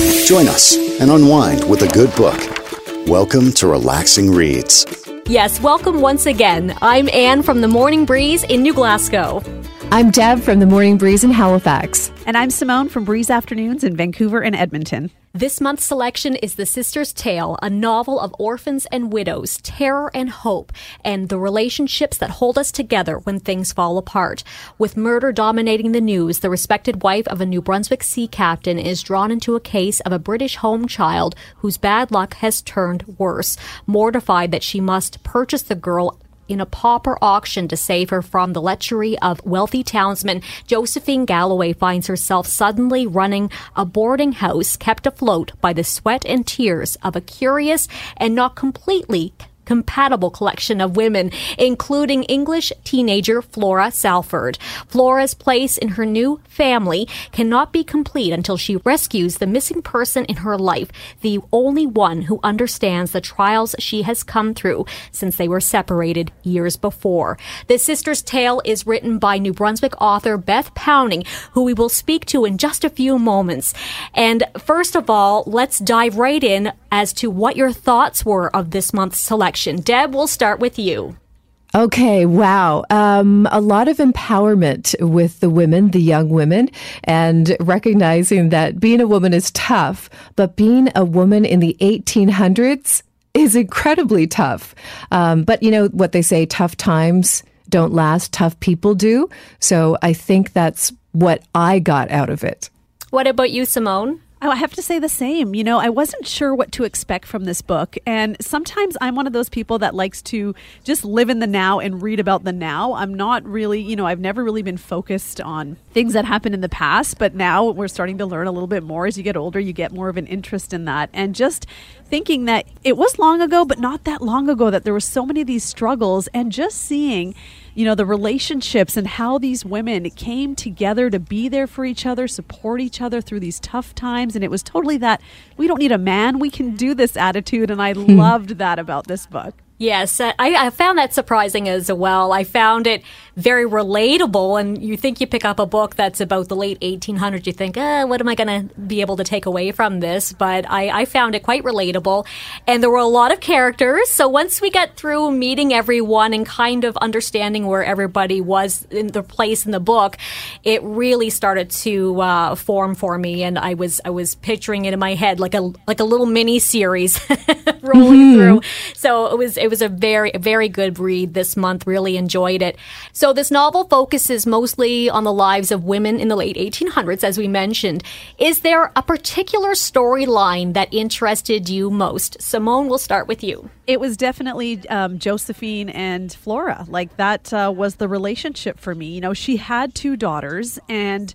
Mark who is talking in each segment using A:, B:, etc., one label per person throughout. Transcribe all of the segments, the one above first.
A: Join us and unwind with a good book. Welcome to Relaxing Reads.
B: Yes, welcome once again. I'm Anne from the Morning Breeze in New Glasgow.
C: I'm Deb from the Morning Breeze in Halifax.
D: And I'm Simone from Breeze Afternoons in Vancouver and Edmonton.
B: This month's selection is The Sister's Tale, a novel of orphans and widows, terror and hope, and the relationships that hold us together when things fall apart. With murder dominating the news, the respected wife of a New Brunswick sea captain is drawn into a case of a British home child whose bad luck has turned worse. Mortified that she must purchase the girl in a pauper auction to save her from the lechery of wealthy townsmen, Josephine Galloway finds herself suddenly running a boarding house kept afloat by the sweat and tears of a curious and not completely compatible collection of women, including English teenager Flora Salford. Flora's place in her new family cannot be complete until she rescues the missing person in her life, the only one who understands the trials she has come through since they were separated years before. The sister's tale is written by New Brunswick author Beth Powning, who we will speak to in just a few moments. And first of all, let's dive right in as to what your thoughts were of this month's selection. Deb, we'll start with you.
C: Okay, wow. Um, a lot of empowerment with the women, the young women, and recognizing that being a woman is tough, but being a woman in the 1800s is incredibly tough. Um, but you know what they say tough times don't last, tough people do. So I think that's what I got out of it.
B: What about you, Simone?
D: Oh, I have to say the same. You know, I wasn't sure what to expect from this book. And sometimes I'm one of those people that likes to just live in the now and read about the now. I'm not really, you know, I've never really been focused on things that happened in the past, but now we're starting to learn a little bit more. As you get older, you get more of an interest in that. And just thinking that it was long ago, but not that long ago, that there were so many of these struggles, and just seeing you know, the relationships and how these women came together to be there for each other, support each other through these tough times. And it was totally that we don't need a man, we can do this attitude. And I hmm. loved that about this book.
B: Yes, I, I, found that surprising as well. I found it very relatable. And you think you pick up a book that's about the late 1800s, you think, eh, what am I going to be able to take away from this? But I, I found it quite relatable. And there were a lot of characters. So once we got through meeting everyone and kind of understanding where everybody was in the place in the book, it really started to uh, form for me. And I was I was picturing it in my head like a like a little mini series rolling mm-hmm. through. So it was it was a very, very good read this month. Really enjoyed it. So this novel focuses mostly on the lives of women in the late 1800s, as we mentioned. Is there a particular storyline that interested you most? Simone, we'll start with you.
D: It was definitely um, Josephine and Flora. Like that uh, was the relationship for me. You know, she had two daughters and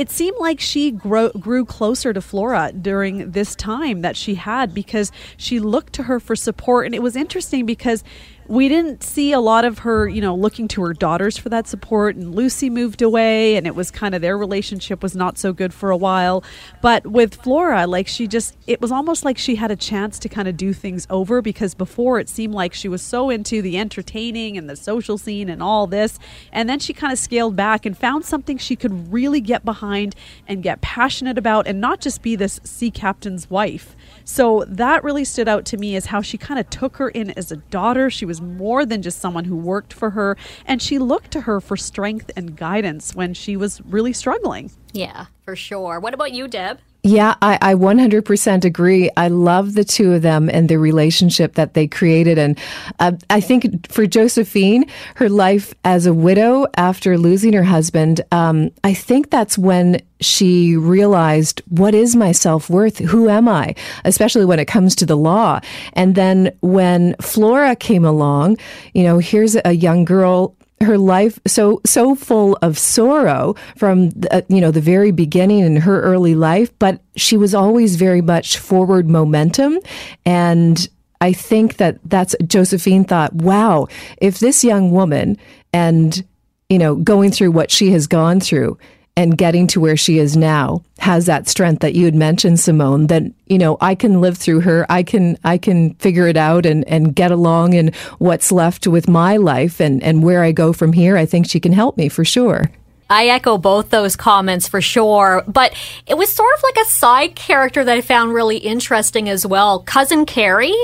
D: it seemed like she grew, grew closer to Flora during this time that she had because she looked to her for support. And it was interesting because we didn't see a lot of her, you know, looking to her daughters for that support. And Lucy moved away, and it was kind of their relationship was not so good for a while. But with Flora, like she just, it was almost like she had a chance to kind of do things over because before it seemed like she was so into the entertaining and the social scene and all this. And then she kind of scaled back and found something she could really get behind and get passionate about and not just be this sea captain's wife. So that really stood out to me as how she kind of took her in as a daughter. She was more than just someone who worked for her, and she looked to her for strength and guidance when she was really struggling.
B: Yeah, for sure. What about you, Deb?
C: Yeah, I, I 100% agree. I love the two of them and the relationship that they created. And uh, I think for Josephine, her life as a widow after losing her husband, um, I think that's when she realized, what is my self worth? Who am I? Especially when it comes to the law. And then when Flora came along, you know, here's a young girl her life so so full of sorrow from the, uh, you know the very beginning in her early life but she was always very much forward momentum. And i think that that's josephine thought wow if this young woman and you know going through what she has gone through and getting to where she is now has that strength that you had mentioned simone that you know i can live through her i can i can figure it out and and get along in what's left with my life and and where i go from here i think she can help me for sure
B: I echo both those comments for sure. But it was sort of like a side character that I found really interesting as well. Cousin Carrie,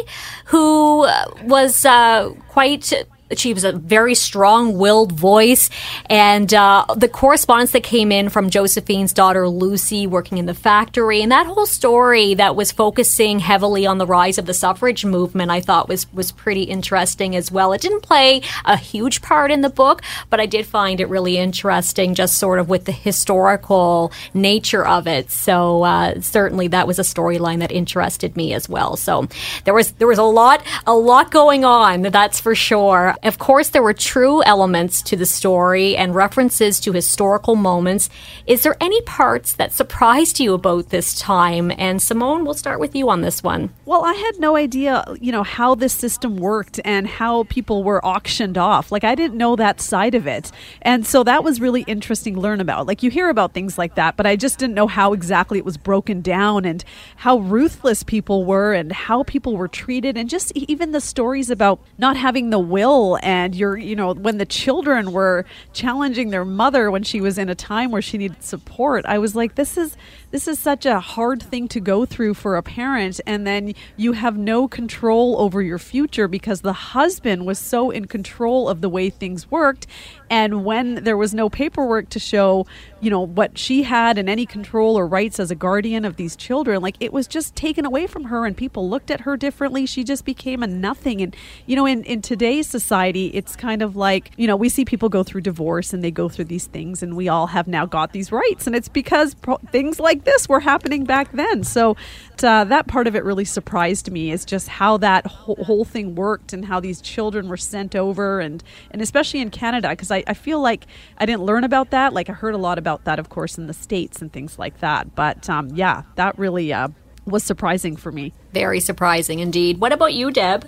B: who was uh, quite she was a very strong-willed voice, and uh, the correspondence that came in from Josephine's daughter Lucy working in the factory, and that whole story that was focusing heavily on the rise of the suffrage movement, I thought was was pretty interesting as well. It didn't play a huge part in the book, but I did find it really interesting, just sort of with the historical nature of it. So uh, certainly that was a storyline that interested me as well. So there was there was a lot a lot going on, that's for sure. Of course, there were true elements to the story and references to historical moments. Is there any parts that surprised you about this time? And Simone, we'll start with you on this one.
D: Well, I had no idea, you know, how this system worked and how people were auctioned off. Like I didn't know that side of it. And so that was really interesting to learn about. Like you hear about things like that, but I just didn't know how exactly it was broken down and how ruthless people were and how people were treated and just even the stories about not having the will and you're you know when the children were challenging their mother when she was in a time where she needed support i was like this is this is such a hard thing to go through for a parent and then you have no control over your future because the husband was so in control of the way things worked and when there was no paperwork to show you know what she had and any control or rights as a guardian of these children like it was just taken away from her and people looked at her differently. She just became a nothing. And you know in, in today's society it's kind of like you know we see people go through divorce and they go through these things and we all have now got these rights. And it's because pro- things like this were happening back then so uh, that part of it really surprised me is just how that whole, whole thing worked and how these children were sent over and and especially in canada because I, I feel like i didn't learn about that like i heard a lot about that of course in the states and things like that but um, yeah that really uh, was surprising for me
B: very surprising indeed what about you deb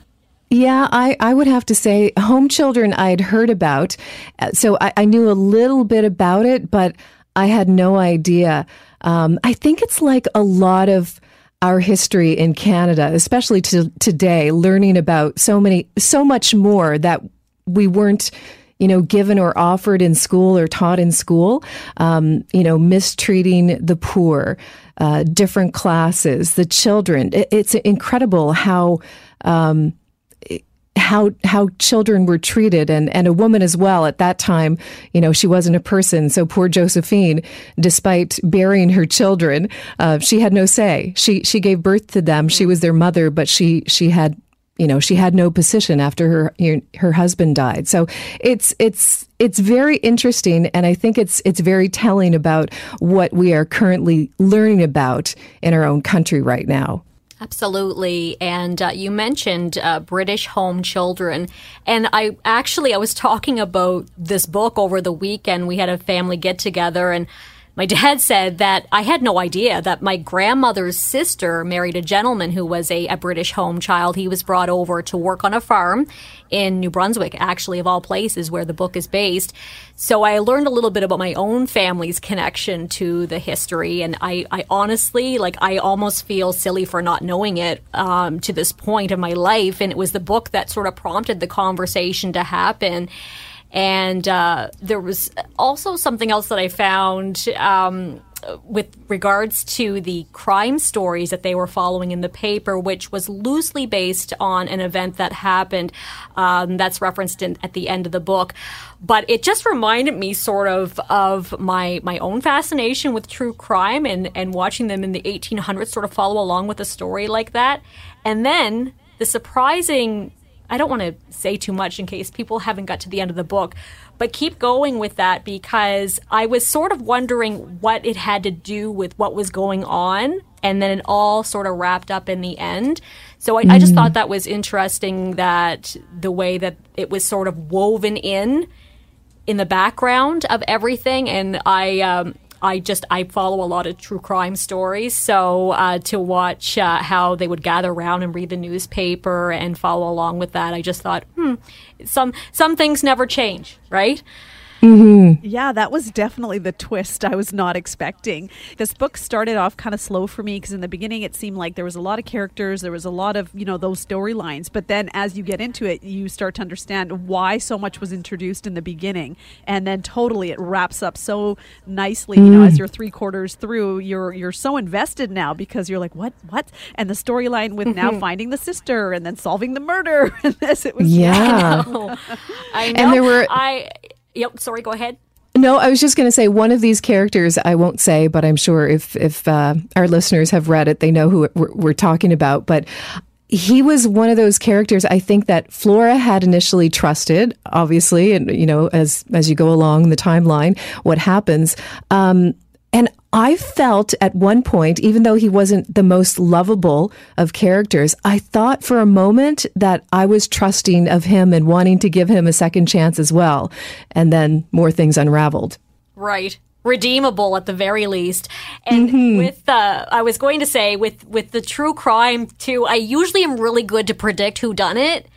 C: yeah, I, I would have to say home children I had heard about. Uh, so I, I knew a little bit about it, but I had no idea. Um, I think it's like a lot of our history in Canada, especially to today, learning about so many, so much more that we weren't, you know, given or offered in school or taught in school. Um, you know, mistreating the poor, uh, different classes, the children. It, it's incredible how. Um, how how children were treated and and a woman as well at that time you know she wasn't a person. So poor Josephine despite burying her children uh, she had no say. She she gave birth to them. She was their mother but she she had you know she had no position after her her husband died. So it's it's it's very interesting and i think it's it's very telling about what we are currently learning about in our own country right now
B: Absolutely. And uh, you mentioned uh, British home children. And I actually, I was talking about this book over the weekend. We had a family get together and my dad said that I had no idea that my grandmother's sister married a gentleman who was a, a, British home child. He was brought over to work on a farm in New Brunswick, actually, of all places where the book is based. So I learned a little bit about my own family's connection to the history. And I, I honestly, like, I almost feel silly for not knowing it um, to this point of my life. And it was the book that sort of prompted the conversation to happen. And uh, there was also something else that I found um, with regards to the crime stories that they were following in the paper, which was loosely based on an event that happened um, that's referenced in, at the end of the book. But it just reminded me sort of of my my own fascination with true crime and, and watching them in the 1800s sort of follow along with a story like that. And then the surprising I don't want to say too much in case people haven't got to the end of the book, but keep going with that because I was sort of wondering what it had to do with what was going on, and then it all sort of wrapped up in the end. So I, mm-hmm. I just thought that was interesting that the way that it was sort of woven in in the background of everything, and I um, I just I follow a lot of true crime stories, so uh, to watch uh, how they would gather around and read the newspaper and follow along with that, I just thought, hmm, some some things never change, right?
C: Mm-hmm.
D: Yeah, that was definitely the twist I was not expecting. This book started off kind of slow for me because in the beginning it seemed like there was a lot of characters, there was a lot of, you know, those storylines. But then as you get into it, you start to understand why so much was introduced in the beginning. And then totally it wraps up so nicely, you know, as you're three quarters through, you're you're so invested now because you're like, what, what? And the storyline with now finding the sister and then solving the murder and this, it was
C: Yeah.
B: I know.
C: And there were-
B: I. Yep. Sorry. Go ahead.
C: No, I was just going to say one of these characters. I won't say, but I'm sure if if uh, our listeners have read it, they know who we're, we're talking about. But he was one of those characters. I think that Flora had initially trusted, obviously, and you know, as as you go along the timeline, what happens. Um, and I felt at one point, even though he wasn't the most lovable of characters, I thought for a moment that I was trusting of him and wanting to give him a second chance as well. And then more things unraveled.
B: Right. Redeemable at the very least. And with uh I was going to say with with the true crime too, I usually am really good to predict who done it.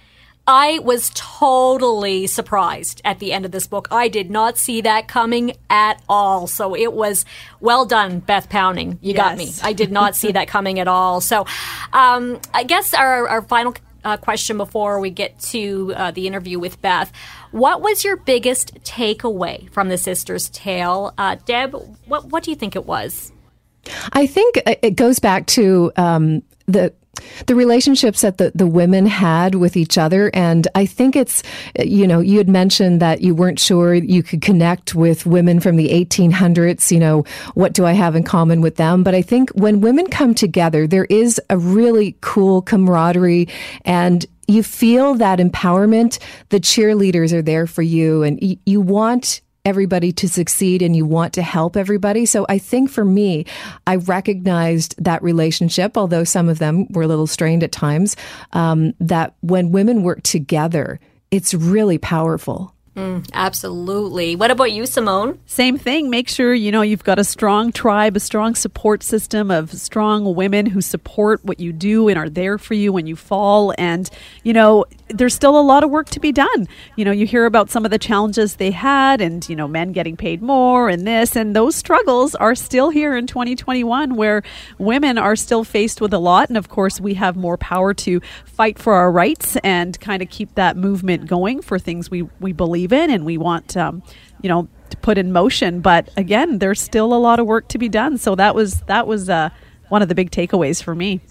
B: I was totally surprised at the end of this book. I did not see that coming at all. So it was well done, Beth Powning. You got me. I did not see that coming at all. So um, I guess our, our final uh, question before we get to uh, the interview with Beth. What was your biggest takeaway from the sister's tale? Uh, Deb, what, what do you think it was?
C: I think it goes back to um, the the relationships that the, the women had with each other. And I think it's, you know, you had mentioned that you weren't sure you could connect with women from the 1800s. You know, what do I have in common with them? But I think when women come together, there is a really cool camaraderie and you feel that empowerment. The cheerleaders are there for you and y- you want everybody to succeed and you want to help everybody. So I think for me, I recognized that relationship, although some of them were a little strained at times, um, that when women work together, it's really powerful.
B: Mm, absolutely. What about you, Simone?
D: Same thing. Make sure you know you've got a strong tribe, a strong support system of strong women who support what you do and are there for you when you fall. And you know, there's still a lot of work to be done. You know, you hear about some of the challenges they had, and you know, men getting paid more and this, and those struggles are still here in 2021, where women are still faced with a lot. And of course, we have more power to fight for our rights and kind of keep that movement going for things we we believe in and we want, um, you know, to put in motion. But again, there's still a lot of work to be done. So that was that was uh, one of the big takeaways for me.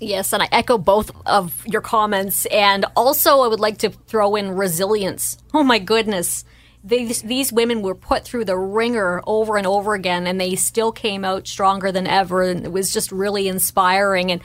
B: Yes, and I echo both of your comments. And also, I would like to throw in resilience. Oh my goodness. These, these women were put through the wringer over and over again, and they still came out stronger than ever. And it was just really inspiring. And,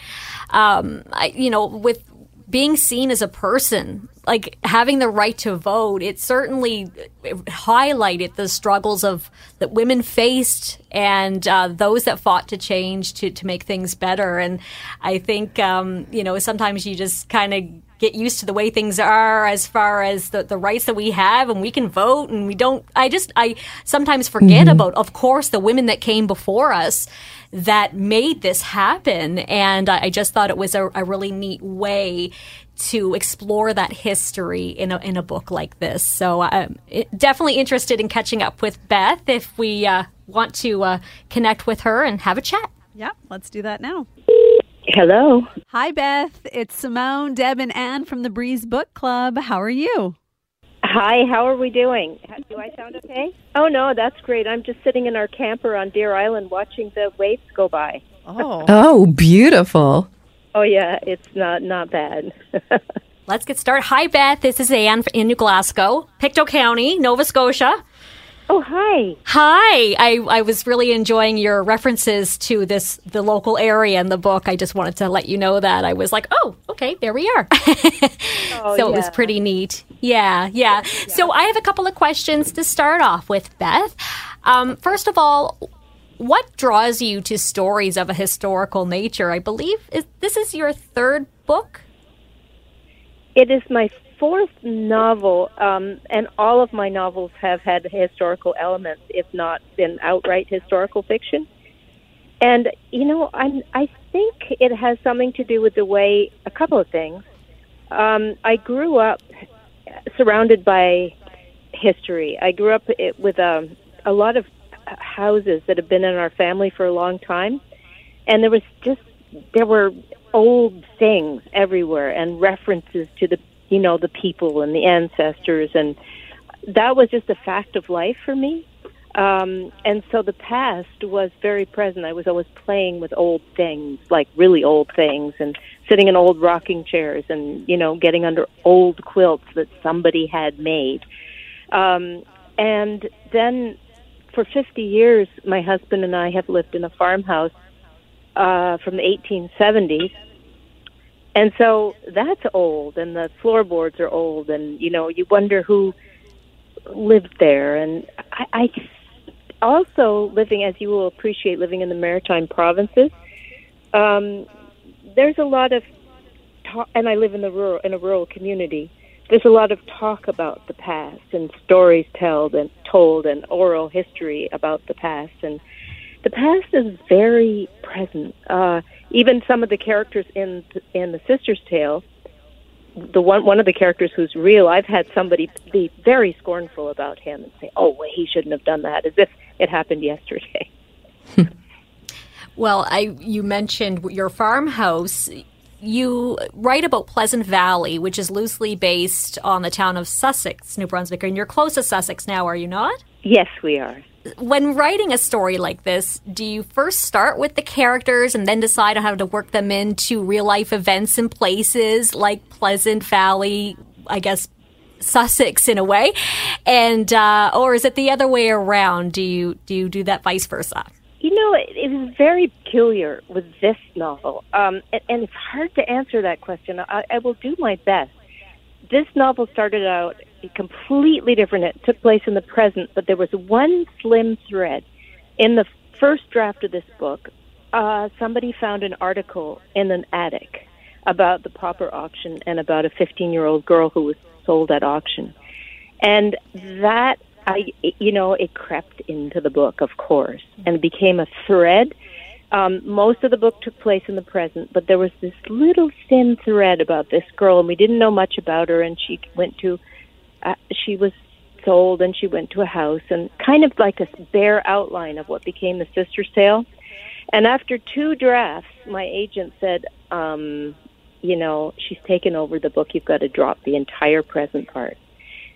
B: um, I, you know, with being seen as a person, like having the right to vote, it certainly highlighted the struggles of that women faced and uh, those that fought to change to to make things better. And I think um, you know sometimes you just kind of get used to the way things are as far as the, the rights that we have and we can vote and we don't i just i sometimes forget about of course the women that came before us that made this happen and i, I just thought it was a, a really neat way to explore that history in a, in a book like this. So i'm definitely interested in catching up with beth if we uh, want to uh, connect with her and have a chat.
D: Yeah, let's do that now.
E: Hello.
D: Hi, Beth. It's Simone, Deb, and Anne from the Breeze Book Club. How are you?
E: Hi, how are we doing? Do I sound okay? Oh, no, that's great. I'm just sitting in our camper on Deer Island watching the waves go by.
D: Oh,
C: Oh, beautiful.
E: Oh, yeah, it's not not bad.
B: Let's get started. Hi, Beth. This is Anne in New Glasgow, Pictou County, Nova Scotia.
E: Oh, hi.
B: Hi. I, I was really enjoying your references to this the local area in the book. I just wanted to let you know that. I was like, oh, okay, there we are.
E: Oh,
B: so it was pretty neat. Yeah, yeah, So I have a couple of questions to start off with, Beth. Um, first of all, what draws you to stories of a historical nature? I believe is, this is your third book.
E: It is my fourth novel, um, and all of my novels have had historical elements, if not been outright historical fiction. And you know, I I think it has something to do with the way a couple of things. Um, I grew up surrounded by history. I grew up it, with um, a lot of houses that have been in our family for a long time, and there was just there were old things everywhere and references to the you know the people and the ancestors, and that was just a fact of life for me. Um, and so the past was very present. I was always playing with old things, like really old things, and sitting in old rocking chairs, and you know, getting under old quilts that somebody had made. Um, and then, for 50 years, my husband and I have lived in a farmhouse uh, from the 1870s. And so that's old, and the floorboards are old, and you know, you wonder who lived there. And I, I also living, as you will appreciate, living in the maritime provinces. Um, there's a lot of talk, and I live in the rural in a rural community. There's a lot of talk about the past and stories told and told and oral history about the past, and the past is very present. Uh, even some of the characters in in the Sister's Tale the one one of the characters who's real, I've had somebody be very scornful about him and say, "Oh, well, he shouldn't have done that," as if it happened yesterday.
B: well, I you mentioned your farmhouse. You write about Pleasant Valley, which is loosely based on the town of Sussex, New Brunswick, and you're close to Sussex now, are you not?
E: Yes, we are
B: when writing a story like this, do you first start with the characters and then decide on how to work them into real life events and places like Pleasant Valley, I guess Sussex in a way, and uh, or is it the other way around? Do you do you do that vice versa?
E: You know, it, it is very peculiar with this novel, um, and, and, it's hard to answer that question. I, I will do my best. This novel started out completely different. It took place in the present, but there was one slim thread in the first draft of this book. Uh, somebody found an article in an attic about the pauper auction and about a 15 year old girl who was sold at auction. And that, I, you know, it crept into the book, of course, and became a thread. Um, most of the book took place in the present, but there was this little thin thread about this girl, and we didn't know much about her. And she went to uh, she was sold and she went to a house and kind of like a bare outline of what became the sister's tale. And after two drafts, my agent said, um, you know, she's taken over the book. You've got to drop the entire present part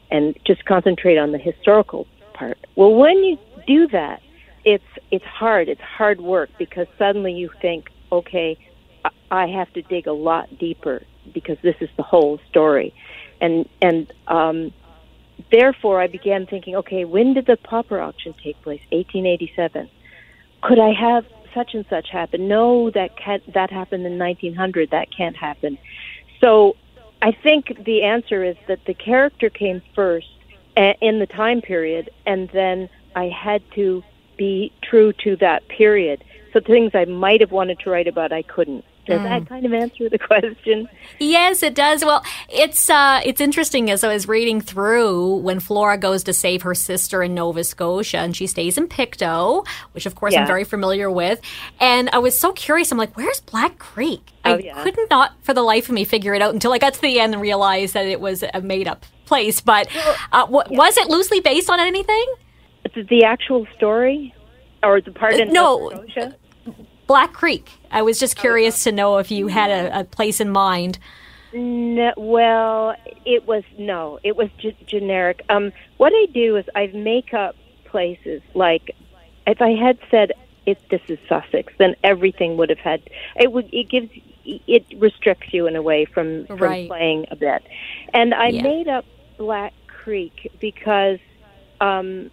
E: and just concentrate on the historical part. Well, when you do that, it's it's hard. It's hard work because suddenly you think, okay, I have to dig a lot deeper because this is the whole story and and um, therefore I began thinking, okay, when did the pauper auction take place? 1887. Could I have such and such happen? No, that can't, that happened in 1900. That can't happen. So I think the answer is that the character came first in the time period, and then I had to be true to that period. So things I might have wanted to write about, I couldn't. Does mm. that kind of answer the question?
B: Yes, it does. Well, it's uh, it's interesting as I was reading through when Flora goes to save her sister in Nova Scotia, and she stays in Pictou, which of course yeah. I'm very familiar with. And I was so curious. I'm like, "Where's Black Creek?"
E: Oh,
B: I
E: yeah.
B: could not, for the life of me, figure it out until I got to the end and realized that it was a made up place. But uh, w- yeah. was it loosely based on anything?
E: The actual story, or the part in
B: uh, no. Nova Scotia? Black Creek. I was just curious to know if you had a, a place in mind.
E: No, well, it was no, it was g- generic. Um, what I do is I make up places. Like, if I had said if this is Sussex, then everything would have had. It would. It gives. It restricts you in a way from from
B: right.
E: playing a bit. And I
B: yeah.
E: made up Black Creek because um,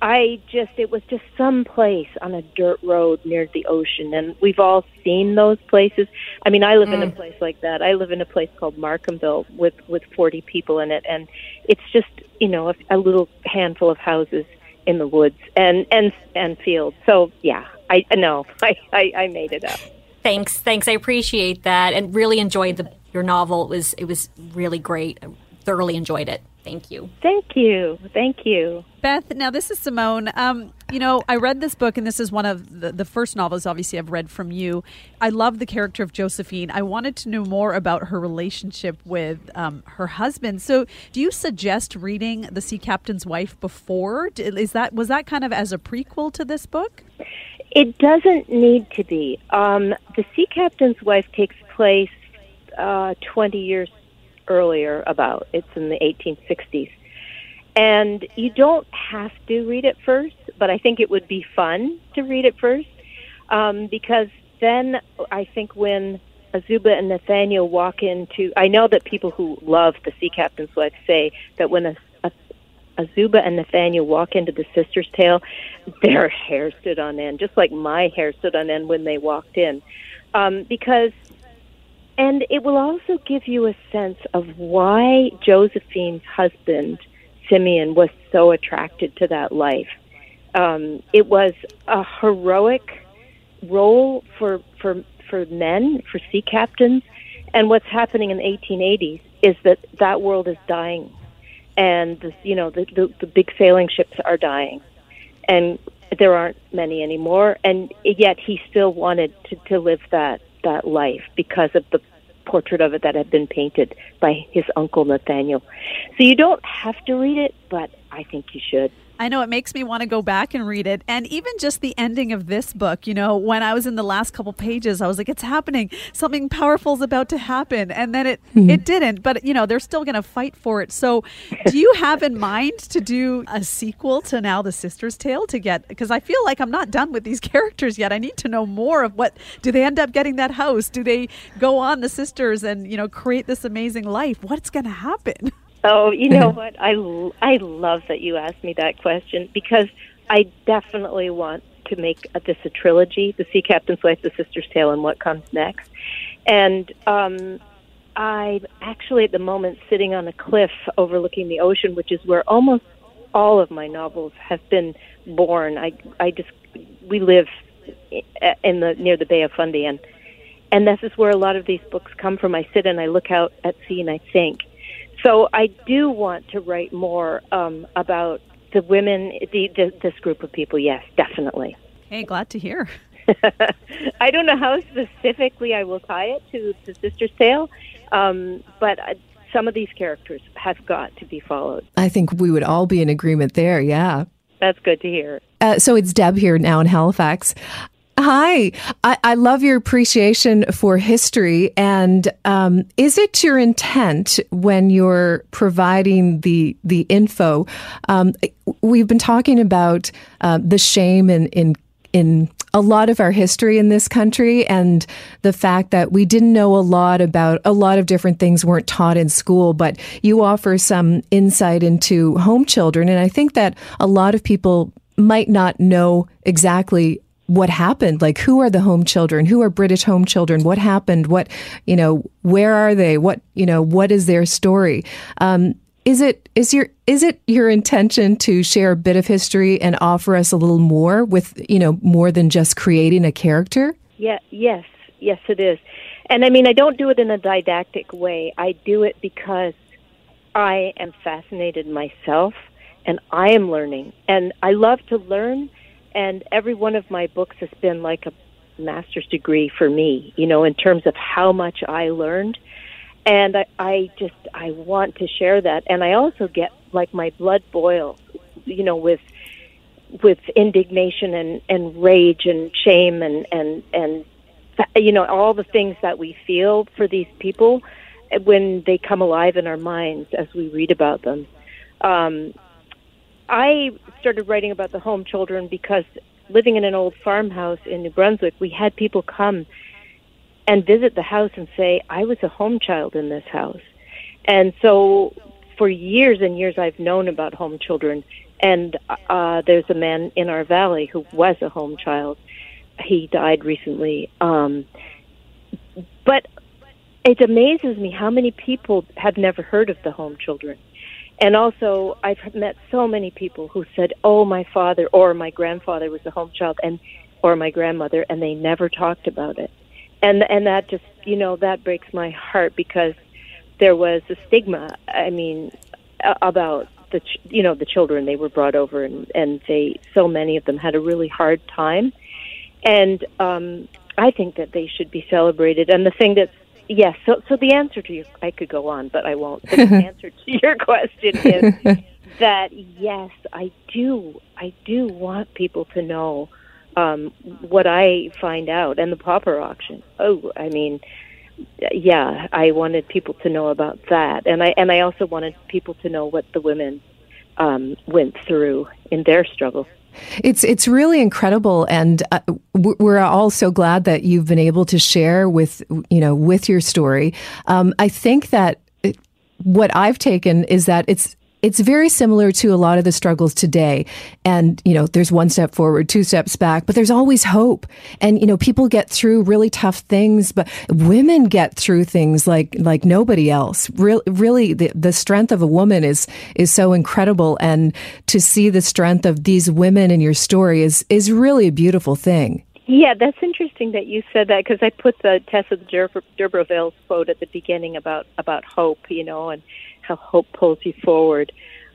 E: I just it was just some place on a dirt road near the ocean and we've all seen those places. I mean, I live mm. in a mm. place like that. I live in a place called Markhamville with with 40 people in it and it's just, you know, a, a little handful of houses in the woods and and and fields. So, yeah. I no, I I, I made it up.
B: Thanks. Thanks. I appreciate that and really enjoyed the your novel. It was it was really great. I thoroughly enjoyed it. Thank you.
E: Thank you. Thank you.
D: Beth, now this is Simone. Um, you know, I read this book, and this is one of the, the first novels, obviously, I've read from you. I love the character of Josephine. I wanted to know more about her relationship with um, her husband. So, do you suggest reading The Sea Captain's Wife before? Is that was that kind of as a prequel to this book?
E: It doesn't need to be. Um, the Sea Captain's Wife takes place uh, 20 years earlier, about. It's in the 1860s. And you don't have to read it first, but I think it would be fun to read it first um, because then I think when Azuba and Nathaniel walk into, I know that people who love the Sea Captain's Wife say that when a, a Azuba and Nathaniel walk into the sister's tale, their hair stood on end, just like my hair stood on end when they walked in. Um, because, and it will also give you a sense of why Josephine's husband, Simeon, was so attracted to that life. Um, it was a heroic role for, for, for men, for sea captains. And what's happening in the 1880s is that that world is dying and the, you know the, the the big sailing ships are dying, and there aren't many anymore. And yet he still wanted to, to live that that life because of the portrait of it that had been painted by his uncle Nathaniel. So you don't have to read it, but I think you should.
D: I know it makes me want to go back and read it. And even just the ending of this book, you know, when I was in the last couple pages, I was like, it's happening. Something powerful is about to happen. And then it, mm-hmm. it didn't, but you know, they're still going to fight for it. So do you have in mind to do a sequel to now The Sister's Tale to get, because I feel like I'm not done with these characters yet. I need to know more of what, do they end up getting that house? Do they go on the sisters and, you know, create this amazing life? What's going to happen?
E: Oh, you know what? I I love that you asked me that question because I definitely want to make this a trilogy: The Sea Captain's Wife, The Sister's Tale, and What Comes Next. And um, I'm actually at the moment sitting on a cliff overlooking the ocean, which is where almost all of my novels have been born. I I just we live in the near the Bay of Fundy, and and this is where a lot of these books come from. I sit and I look out at sea and I think. So I do want to write more um, about the women, the, the, this group of people. Yes, definitely.
D: Hey, glad to hear.
E: I don't know how specifically I will tie it to the Sister's Tale, um, but uh, some of these characters have got to be followed.
C: I think we would all be in agreement there. Yeah.
E: That's good to hear.
C: Uh, so it's Deb here now in Halifax. Hi, I, I, love your appreciation for history. And um, is it your intent when you're providing the the info? Um, we've been talking about uh, the shame in in in a lot of our history in this country and the fact that we didn't know a lot about a lot of different things weren't taught in school but you offer some insight into home children and i think that a lot of people might not know exactly what happened? Like who are the home children? Who are british home children? What happened? What you know where are they? What you know what is their story? Um, is it is your is it your intention to share a bit of history and offer us a little more with you know more than just creating a character?
E: Yeah yes yes it is. And i mean i don't do it in a didactic way. I do it because i am fascinated myself and i am learning. And i love to learn and every one of my books has been like a master's degree for me, you know, in terms of how much I learned. And I, I just I want to share that, and I also get like my blood boils, you know, with with indignation and and rage and shame and and and you know all the things that we feel for these people when they come alive in our minds as we read about them. Um, I started writing about the home children because living in an old farmhouse in New Brunswick, we had people come and visit the house and say, I was a home child in this house. And so for years and years, I've known about home children. And uh, there's a man in our valley who was a home child. He died recently. Um, but it amazes me how many people have never heard of the home children. And also, I've met so many people who said, "Oh, my father or my grandfather was a home child," and or my grandmother, and they never talked about it. And and that just, you know, that breaks my heart because there was a stigma. I mean, about the ch- you know the children they were brought over and and they so many of them had a really hard time and um i think that they should be celebrated and the thing that's yes so so the answer to your i could go on but i won't. The answer to your question is that yes i do i do want people to know um what i find out and the pauper auction. Oh i mean yeah, I wanted people to know about that, and I and I also wanted people to know what the women um, went through in their struggle.
C: It's it's really incredible, and uh, we're all so glad that you've been able to share with you know with your story. Um, I think that it, what I've taken is that it's it's very similar to a lot of the struggles today. And, you know, there's one step forward, two steps back, but there's always hope. And, you know, people get through really tough things, but women get through things like, like nobody else. Really, really the, the strength of a woman is, is so incredible. And to see the strength of these women in your story is, is really a beautiful thing.
E: Yeah, that's interesting that you said that because I put the Tessa D'Urberville's quote at the beginning about about hope, you know, and how hope pulls you forward.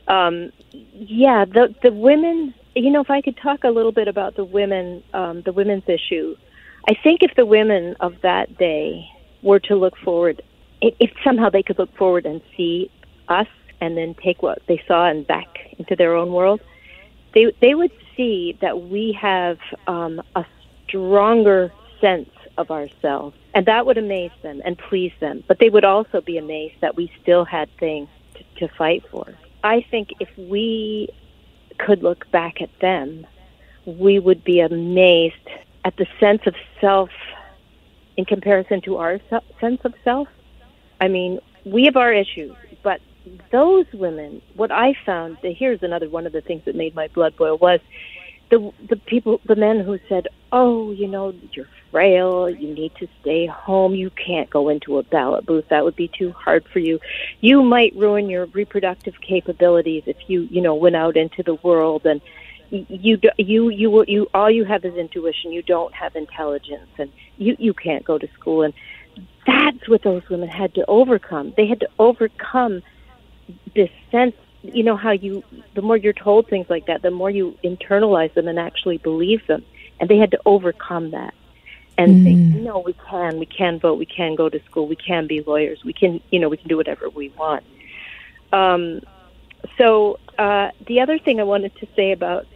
E: Um, yeah, the the women. You know, if I could talk a little bit about the women, um, the women's issue. I think if the women of that day were to look forward, if, somehow they could look forward and see us, and then take what they saw and back into their own world, they they would see that we have um, a stronger sense of ourselves. And that would amaze them and please them. But they would also be amazed that we still had things to, to fight for. I think if we could look back at them, we would be amazed at the sense of self in comparison to our sense of self. I mean, we have our issues, but those women, what I found, here's another one of the things that made my blood boil was the the people, the men who said, "Oh, you know, you're frail. You need to stay home. You can't go into a ballot booth. That would be too hard for you. You might ruin your reproductive capabilities if you, you know, went out into the world and." you you you you all you have is intuition you don't have intelligence and you you can't go to school and that's what those women had to overcome they had to overcome this sense you know how you the more you're told things like that the more you internalize them and actually believe them. And they had to overcome that. And mm. no we can we can vote we can go to school we can be lawyers we can you know we can do whatever we want. Um, so uh, the other thing i wanted to say about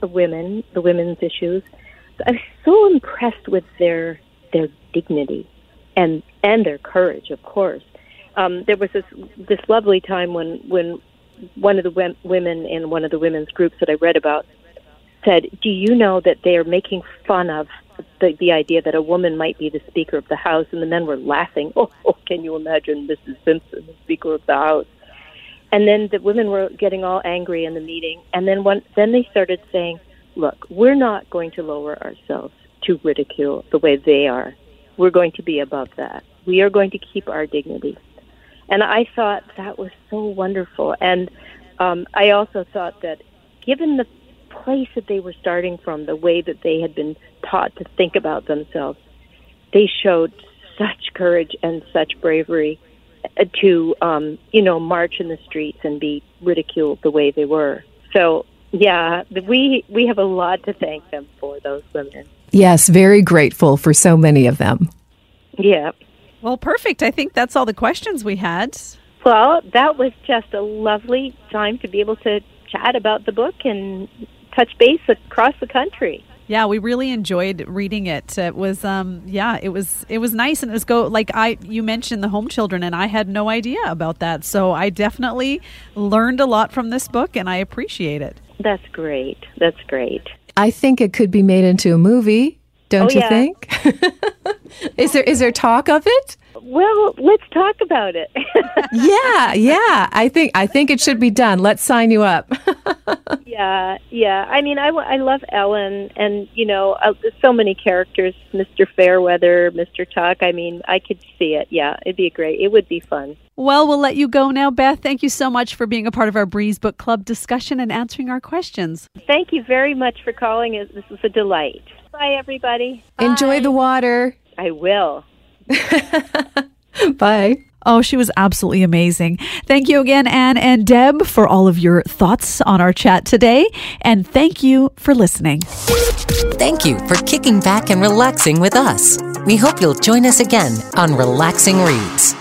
E: the women the women's issues i'm so impressed with their their dignity and and their courage of course. Um, there was this this lovely time when when one of the women in one of the women's groups that I read about said, "Do you know that they are making fun of the the idea that a woman might be the Speaker of the House?" And the men were laughing. Oh, oh can you imagine Mrs. Simpson, the Speaker of the House? And then the women were getting all angry in the meeting. And then one, then they started saying, "Look, we're not going to lower ourselves to ridicule the way they are. We're going to be above that. We are going to keep our dignity." And I thought that was so wonderful. And um, I also thought that given the place that they were starting from, the way that they had been taught to think about themselves, they showed such courage and such bravery uh, to, um, you know, march in the streets and be ridiculed the way they were. So, yeah, we we have a lot to thank them for those women.
C: Yes, very grateful for so many of them.
E: Yeah.
D: Well, perfect. I think that's all the questions we had.
E: Well, that was just a lovely time to be able to chat about the book and touch base across the country.
D: Yeah, we really enjoyed reading it. It was um yeah, it was it was nice and it was go like I you mentioned the home children and I had no idea about that. So I definitely learned a lot from this book and I appreciate it.
E: That's great. That's great.
C: I think it could be made into a movie. Don't oh, you yeah. think? is there is there talk of it?
E: Well, let's talk about it.
C: yeah, yeah. I think I think it should be done. Let's sign you up.
E: yeah, yeah. I mean, I, I love Ellen, and you know, uh, so many characters. Mr. Fairweather, Mr. Tuck. I mean, I could see it. Yeah, it'd be great. It would be fun.
D: Well, we'll let you go now, Beth. Thank you so much for being a part of our Breeze Book Club discussion and answering our questions.
E: Thank you very much for calling. This was a delight. Bye, everybody.
C: Enjoy the water.
E: I will.
C: Bye.
D: Oh, she was absolutely amazing. Thank you again, Anne and Deb, for all of your thoughts on our chat today. And thank you for listening.
F: Thank you for kicking back and relaxing with us. We hope you'll join us again on Relaxing Reads.